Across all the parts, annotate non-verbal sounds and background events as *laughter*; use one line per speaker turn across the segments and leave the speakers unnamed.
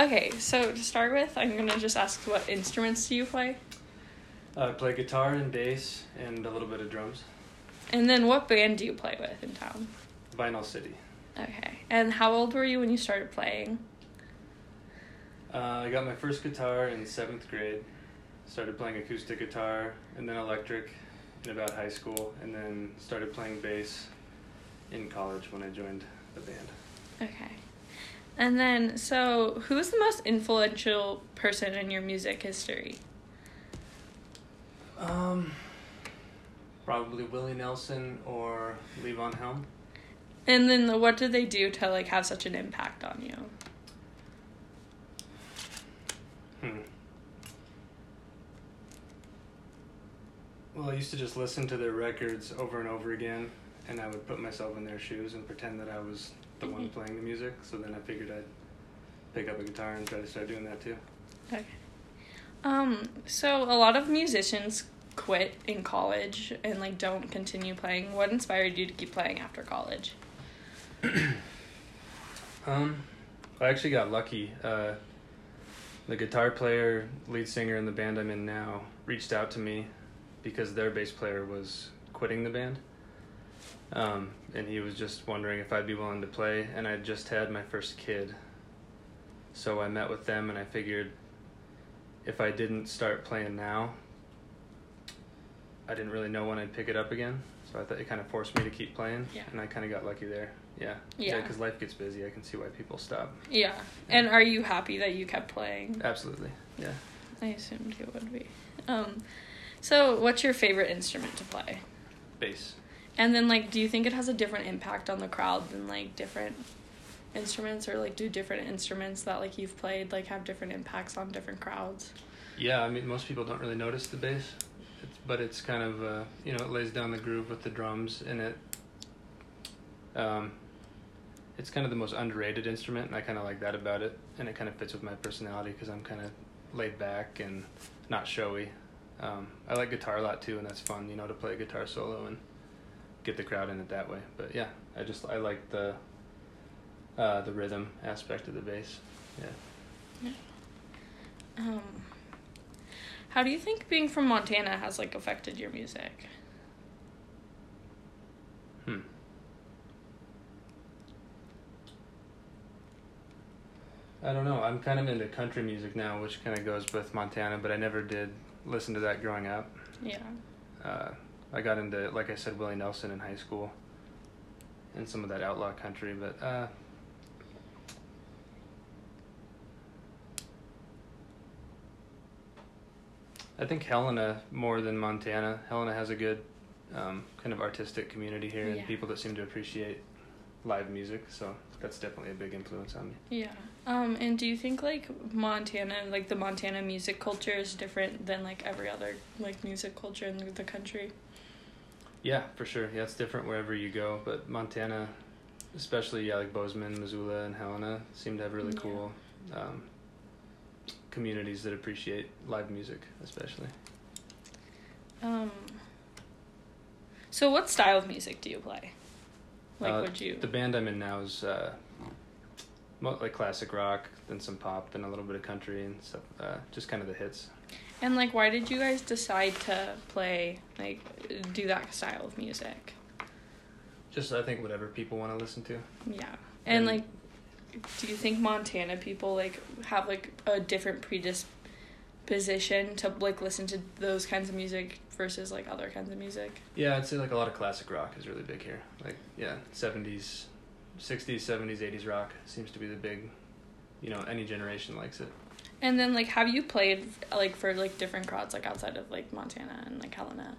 Okay, so to start with, I'm gonna just ask what instruments do you play?
Uh, I play guitar and bass and a little bit of drums.
And then what band do you play with in town?
Vinyl City.
Okay. And how old were you when you started playing?
Uh, I got my first guitar in seventh grade. Started playing acoustic guitar and then electric in about high school, and then started playing bass in college when I joined the band.
Okay. And then, so who's the most influential person in your music history?
Um, probably Willie Nelson or Levon Helm.
And then, what did they do to like have such an impact on you?
Hmm. Well, I used to just listen to their records over and over again, and I would put myself in their shoes and pretend that I was the one
Mhm.
playing the music. So then I figured I'd pick up a guitar and try to start doing that too.
Okay. Um, so a lot of musicians quit in college and like don't continue playing. What inspired you to keep playing after college? *clears throat*
Um, I actually got lucky. Uh, the guitar player, lead singer in the band I'm in now, reached out to me because their bass player was quitting the band. Um, and he was just wondering if I'd be willing to play. And I just had my first kid. So I met with them and I figured if I didn't start playing now, I didn't really know when I'd pick it up again. So I thought it kind of forced me to keep playing.
Yeah.
And I kind of got lucky there. Yeah.
Yeah.
because life gets busy. I can see why people stop.
Yeah. And are you happy that you kept playing?
Absolutely. Yeah.
I assumed you would be. Um, so what's your favorite instrument to play?
Bass.
And then like, do you think it has a different impact on the crowd than like different instruments, or like do different instruments that like you've played like have different impacts on different crowds?
Yeah, I mean, most people don't really notice the bass, it's, but it's kind of, uh, you know, it lays down the groove with the drums, and it, um, it's kind of the most underrated instrument, and I kind of like that about it, and it kind of fits with my personality because I'm kind of laid back and not showy. Um, I like guitar a lot too, and that's fun, you know, to play a guitar solo and get the crowd in it that way. But yeah, I just I like the uh, the rhythm aspect of the bass. Yeah. yeah.
Um, how do you think being from Montana has like affected your music?
Hmm. I don't know. I'm kind of into country music now, which kind of goes with Montana, but I never did listen to that growing up.
Yeah.
Uh, I got into, like I said, Willie Nelson in high school and some of that outlaw country, but uh, I think Helena more than Montana. Helena has a good um, kind of artistic community here
Yeah.
and people that seem to appreciate live music, so that's definitely a big influence on me.
Yeah. Um, and do you think like Montana, like the Montana music culture is different than like every other like music culture in the country?
Yeah, for sure. Yeah, it's different wherever you go, but Montana, especially yeah, like Bozeman, Missoula, and Helena, seem to have really
Yeah.
cool um, communities that appreciate live music, especially.
Um. So what style of music do you play? Like,
Uh,
would you?
The band I'm in now is uh, like classic rock, then some pop, then a little bit of country and stuff. Uh, just kind of the hits.
And like, why did you guys decide to play like do that style of music?
Just I think whatever people want to listen to.
Yeah. And
And-
like, do you think Montana people like have like a different predisposition to like listen to those kinds of music versus like other kinds of music?
Yeah, I'd say like a lot of classic rock is really big here. Like yeah, seventies, sixties, seventies, eighties rock seems to be the big. You know, any generation likes it.
And then like, have you played like for like different crowds like outside of like Montana and like Helena?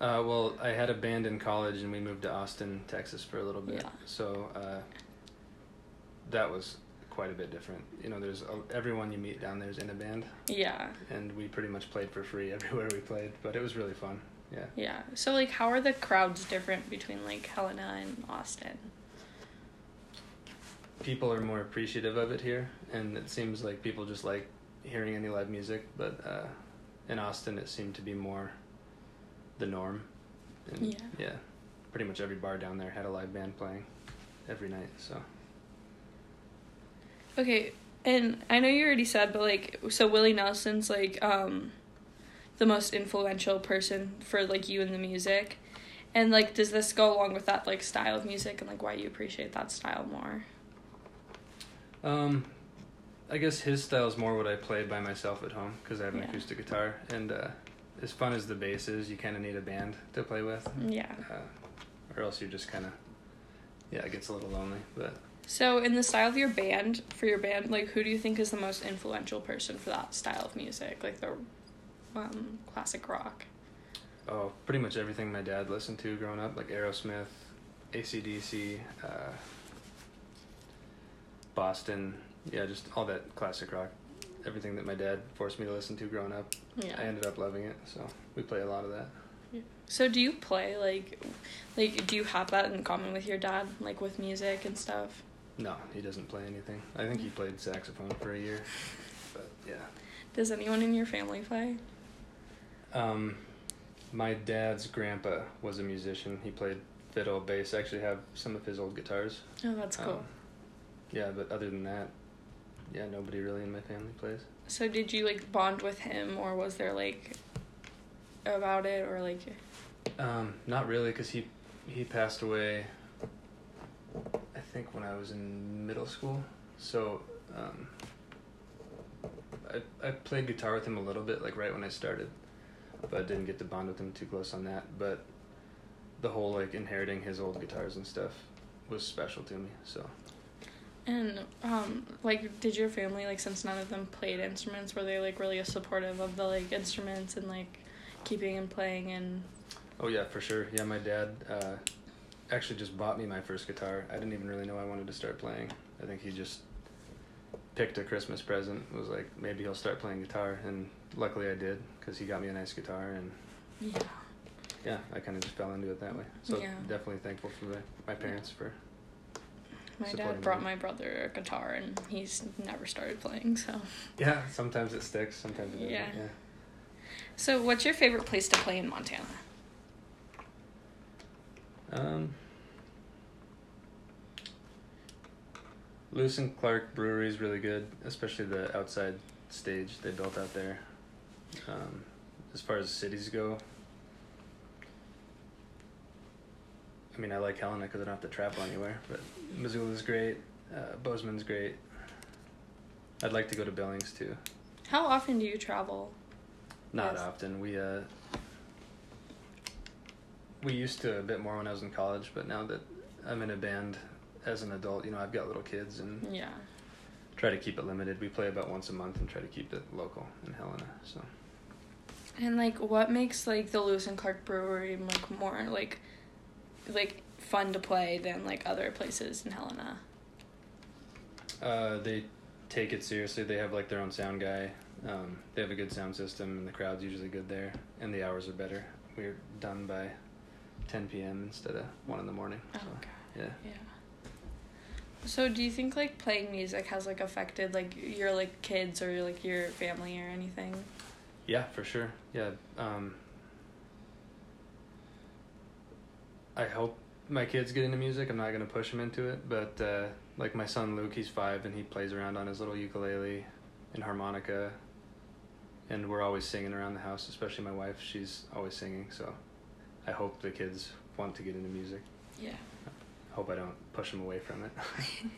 Uh, well, I had a band in college, and we moved to Austin, Texas, for a little bit.
Yeah.
So uh, that was quite a bit different. You know, there's a, everyone you meet down there is in a band,
Yeah.
and we pretty much played for free *laughs* everywhere we played. But it was really fun. Yeah.
Yeah. So like, how are the crowds different between like Helena and Austin?
People are more appreciative of it here, and it seems like people just like hearing any live music. But uh, in Austin, it seemed to be more the norm. And
Yeah.
Yeah. Pretty much every bar down there had a live band playing every night. So.
Okay, And I know you already said, but like, so Willie Nelson's like um, the most influential person for like you in the music, and like, does this go along with that like style of music and like why you appreciate that style more?
Um, I guess his style is more what I play by myself at home because I have an
Yeah.
acoustic guitar, and uh, as fun as the bass is, you kind of need a band to play with,
Yeah.
uh, or else you're just kind of, yeah, it gets a little lonely. But
So in the style of your band, for your band, like who do you think is the most influential person for that style of music, like the um, classic rock?
oh, pretty much everything my dad listened to growing up, like Aerosmith, ACDC, uh, Boston, yeah, just all that classic rock. Everything that my dad forced me to listen to growing up,
Yeah.
I ended up loving it. So we play a lot of that.
So do you play like, like do you have that in common with your dad, like with music and stuff?
No, he doesn't play anything. I think he played saxophone for a year, but yeah.
Does anyone in your family play?
Um, my dad's grandpa was a musician. He played fiddle, bass. I actually have some of his old guitars.
Oh, that's cool.
Um, yeah, but other than that, yeah, nobody really in my family plays.
so did you like bond with him, or was there like about it, or like?
Um, not really, cause he he passed away. I think when I was in middle school. So um, I I played guitar with him a little bit, like right when I started, but I didn't get to bond with him too close on that. But the whole like inheriting his old guitars and stuff was special to me. So
And um, like, did your family like since none of them played instruments, were they like really supportive of the like instruments and like keeping and playing and?
oh yeah, for sure. Yeah, my dad uh, actually just bought me my first guitar. I didn't even really know I wanted to start playing. I think he just picked a Christmas present. Was like maybe he'll start playing guitar, and luckily I did because he got me a nice guitar, and
Yeah.
yeah, I kind of just fell into it that way. So
Yeah.
definitely thankful for my, my parents for.
My dad brought my brother a guitar and he's never started playing. So,
Yeah, sometimes it sticks, sometimes it doesn't.
Yeah.
yeah.
so what's your favorite place to play in Montana?
Um, Lewis and Clark Brewery is really good, especially the outside stage they built out there. Um, as far as cities go, I mean, I like Helena because I don't have to travel anywhere, but Missoula's great, uh, Bozeman's great. I'd like to go to Billings too.
How often do you travel?
Not
Yes.
often. We uh we used to a bit more when I was in college, but now that I'm in a band as an adult, you know, I've got little kids and
Yeah.
try to keep it limited. We play about once a month and try to keep it local in Helena. So
And like, what makes like the Lewis and Clark Brewery like more like, like fun to play than like other places in Helena?
uh, they take it seriously. They have like their own sound guy. Um, they have a good sound system, and the crowd's usually good there, and the hours are better. We're done by 10 p.m. instead of one in the morning.
Oh,
So,
okay.
yeah.
Yeah. So do you think like playing music has like affected like your like kids or like your family or anything?
Yeah, for sure. Yeah. Um, I hope my kids get into music. I'm not gonna push them into it, but uh, like my son Luke, he's five and he plays around on his little ukulele and harmonica, and we're always singing around the house. Especially my wife, she's always singing. So I hope the kids want to get into music.
Yeah.
I Hope I don't push them away from it. *laughs*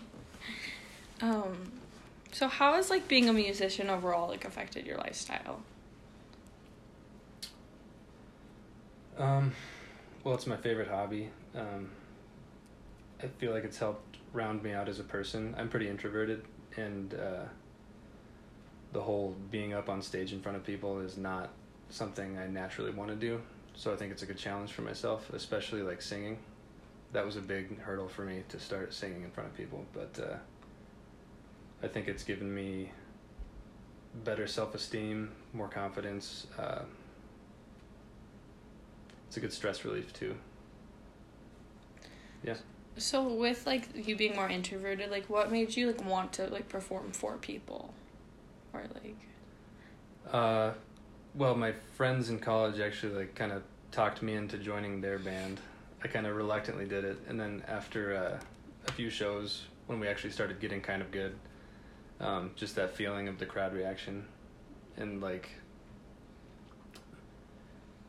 Um, so how has like being a musician overall like affected your lifestyle?
Um, well, it's my favorite hobby. Um, I feel like it's helped round me out as a person. I'm pretty introverted, and uh, the whole being up on stage in front of people is not something I naturally want to do. So I think it's a good challenge for myself, especially like singing. That was a big hurdle for me to start singing in front of people, but uh, I think it's given me better self esteem, more confidence. Uh, it's a good stress relief too. Yeah.
So with like you being more introverted, like what made you like want to like perform for people, or like
Uh, well, my friends in college actually like kind of talked me into joining their band. I kind of reluctantly did it, and then after uh, a few shows, when we actually started getting kind of good, um, just that feeling of the crowd reaction, and like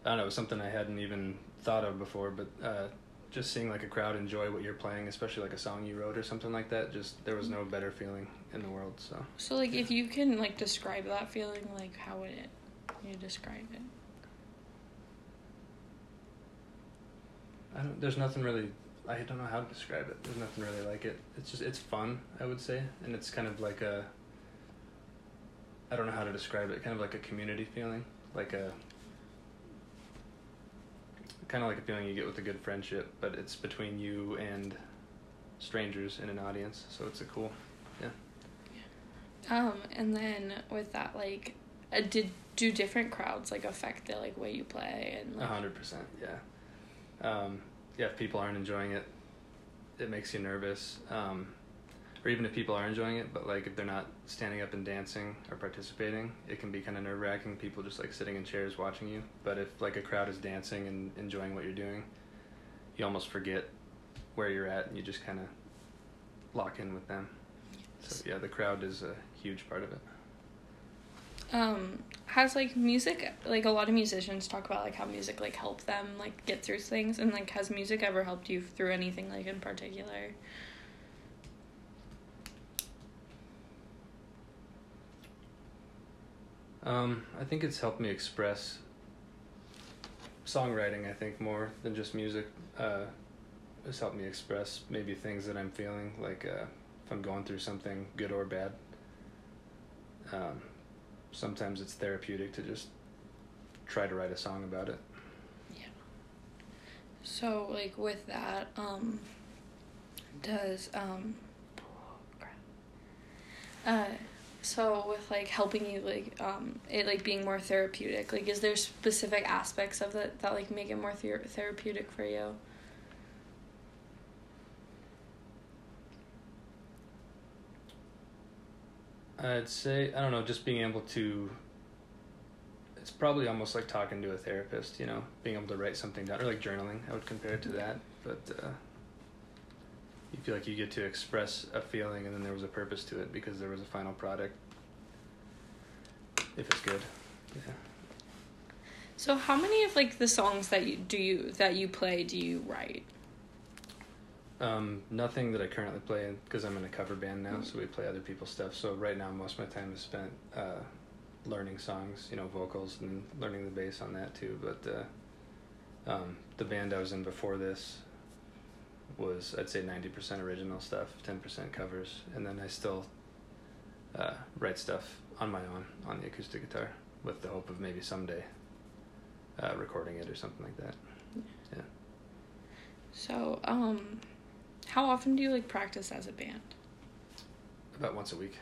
I don't know, it was something I hadn't even thought of before, but uh, just seeing like a crowd enjoy what you're playing, especially like a song you wrote or something like that, just there was no better feeling in the world. So
So like if you can like describe that feeling, like how would it you describe it?
I don't. There's nothing really. I don't know how to describe it. There's nothing really like it. It's just it's fun. I would say, and it's kind of like a. I don't know how to describe it. Kind of like a community feeling, like a. Kind of like a feeling you get with a good friendship, but it's between you and strangers in an audience. So it's a cool. Yeah.
Um, and then with that, like, uh, did do different crowds like affect the like way you play and
A hundred percent, yeah. Um, yeah, if people aren't enjoying it, it makes you nervous. Um, or even if people are enjoying it, but like if they're not standing up and dancing or participating, it can be kind of nerve wracking. People just like sitting in chairs watching you. But if like a crowd is dancing and enjoying what you're doing, you almost forget where you're at and you just kind of lock in with them. So yeah, the crowd is a huge part of it.
um has like music like a lot of musicians talk about like how music like helped them like get through things and like has music ever helped you through anything like in particular?
Um, I think it's helped me express songwriting. I think more than just music. Uh, it's helped me express maybe things that I'm feeling, like uh, if I'm going through something good or bad. Um, sometimes it's therapeutic to just try to write a song about it. Yeah.
So like with that, um does um crap. uh so with like helping you like um it like being more therapeutic, like is there specific aspects of it that like make it more ther- therapeutic for you?
I'd say I don't know, just being able to. It's probably almost like talking to a therapist, you know, being able to write something down, or like journaling. I would compare it to that, but uh, you feel like you get to express a feeling, and then there was a purpose to it because there was a final product. If it's good, yeah.
So how many of like the songs that you do you that you play do you write?
Um, nothing that I currently play because I'm in a cover band now, so we play other people's stuff. So right now, most of my time is spent uh, learning songs, you know, vocals and learning the bass on that too. But uh, um, the band I was in before this was, I'd say, ninety percent original stuff, ten percent covers, and then I still uh, write stuff on my own on the acoustic guitar with the hope of maybe someday uh, recording it or something like that. Yeah.
So um how often do you like practice as a band?
About once a week,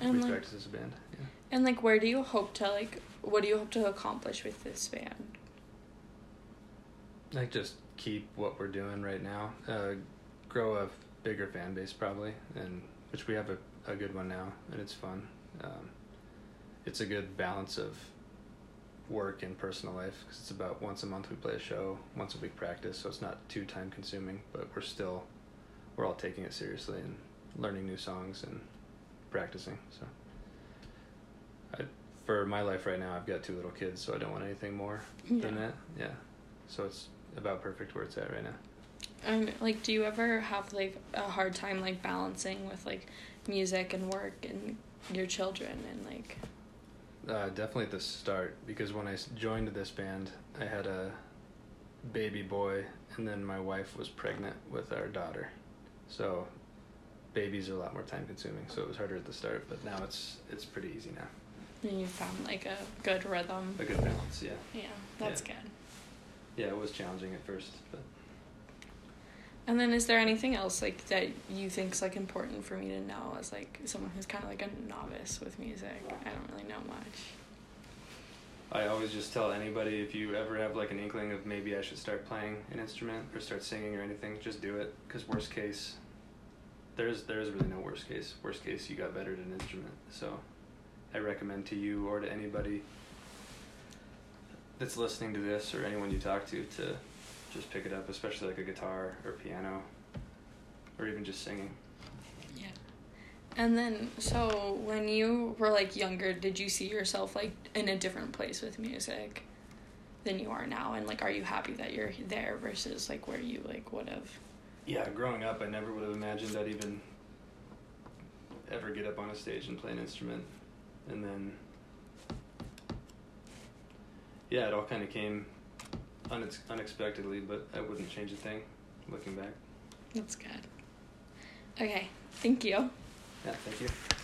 And,
we
like-
practice as a band. Yeah.
And like where do you hope to like what do you hope to accomplish with this band?
like just keep what we're doing right now. Uh, grow a bigger fan base probably and which we have a, a good one now and it's fun. Um, it's a good balance of work and personal life because it's about once a month we play a show once a week practice so it's not too time consuming but we're still we're all taking it seriously and learning new songs and practicing so. I, for my life right now i've got two little kids so i don't want anything more than that. Yeah. So it's about perfect where it's at right now
And like do you ever have like a hard time like balancing with like music and work and your children and like
uh, definitely at the start because when I joined this band i had a baby boy and then my wife was pregnant with our daughter so babies are a lot more time consuming so it was harder at the start but now it's it's pretty easy now
and you found like a good rhythm.
a good balance yeah
Yeah, that's
Yeah.
good.
Yeah it was challenging at first but
And then is there anything else like that you think's like important for me to know as like someone who's kind of like a novice with music? I don't really know much.
I always just tell anybody if you ever have like an inkling of maybe I should start playing an instrument or start singing or anything, just do it. Because worst case, there's there's really no worst case. Worst case, you got better at an instrument. So, I recommend to you or to anybody that's listening to this or anyone you talk to to just pick it up, especially like a guitar or piano, or even just singing.
Yeah. And then, so when you were like younger, did you see yourself like in a different place with music than you are now? And like, are you happy that you're there versus like where you like would have?
Yeah, growing up, I never would have imagined I'd even ever get up on a stage and play an instrument. And then, yeah, it all kind of came unex- unexpectedly, but I wouldn't change a thing looking back.
That's good. Okay, thank you.
Yeah, thank you.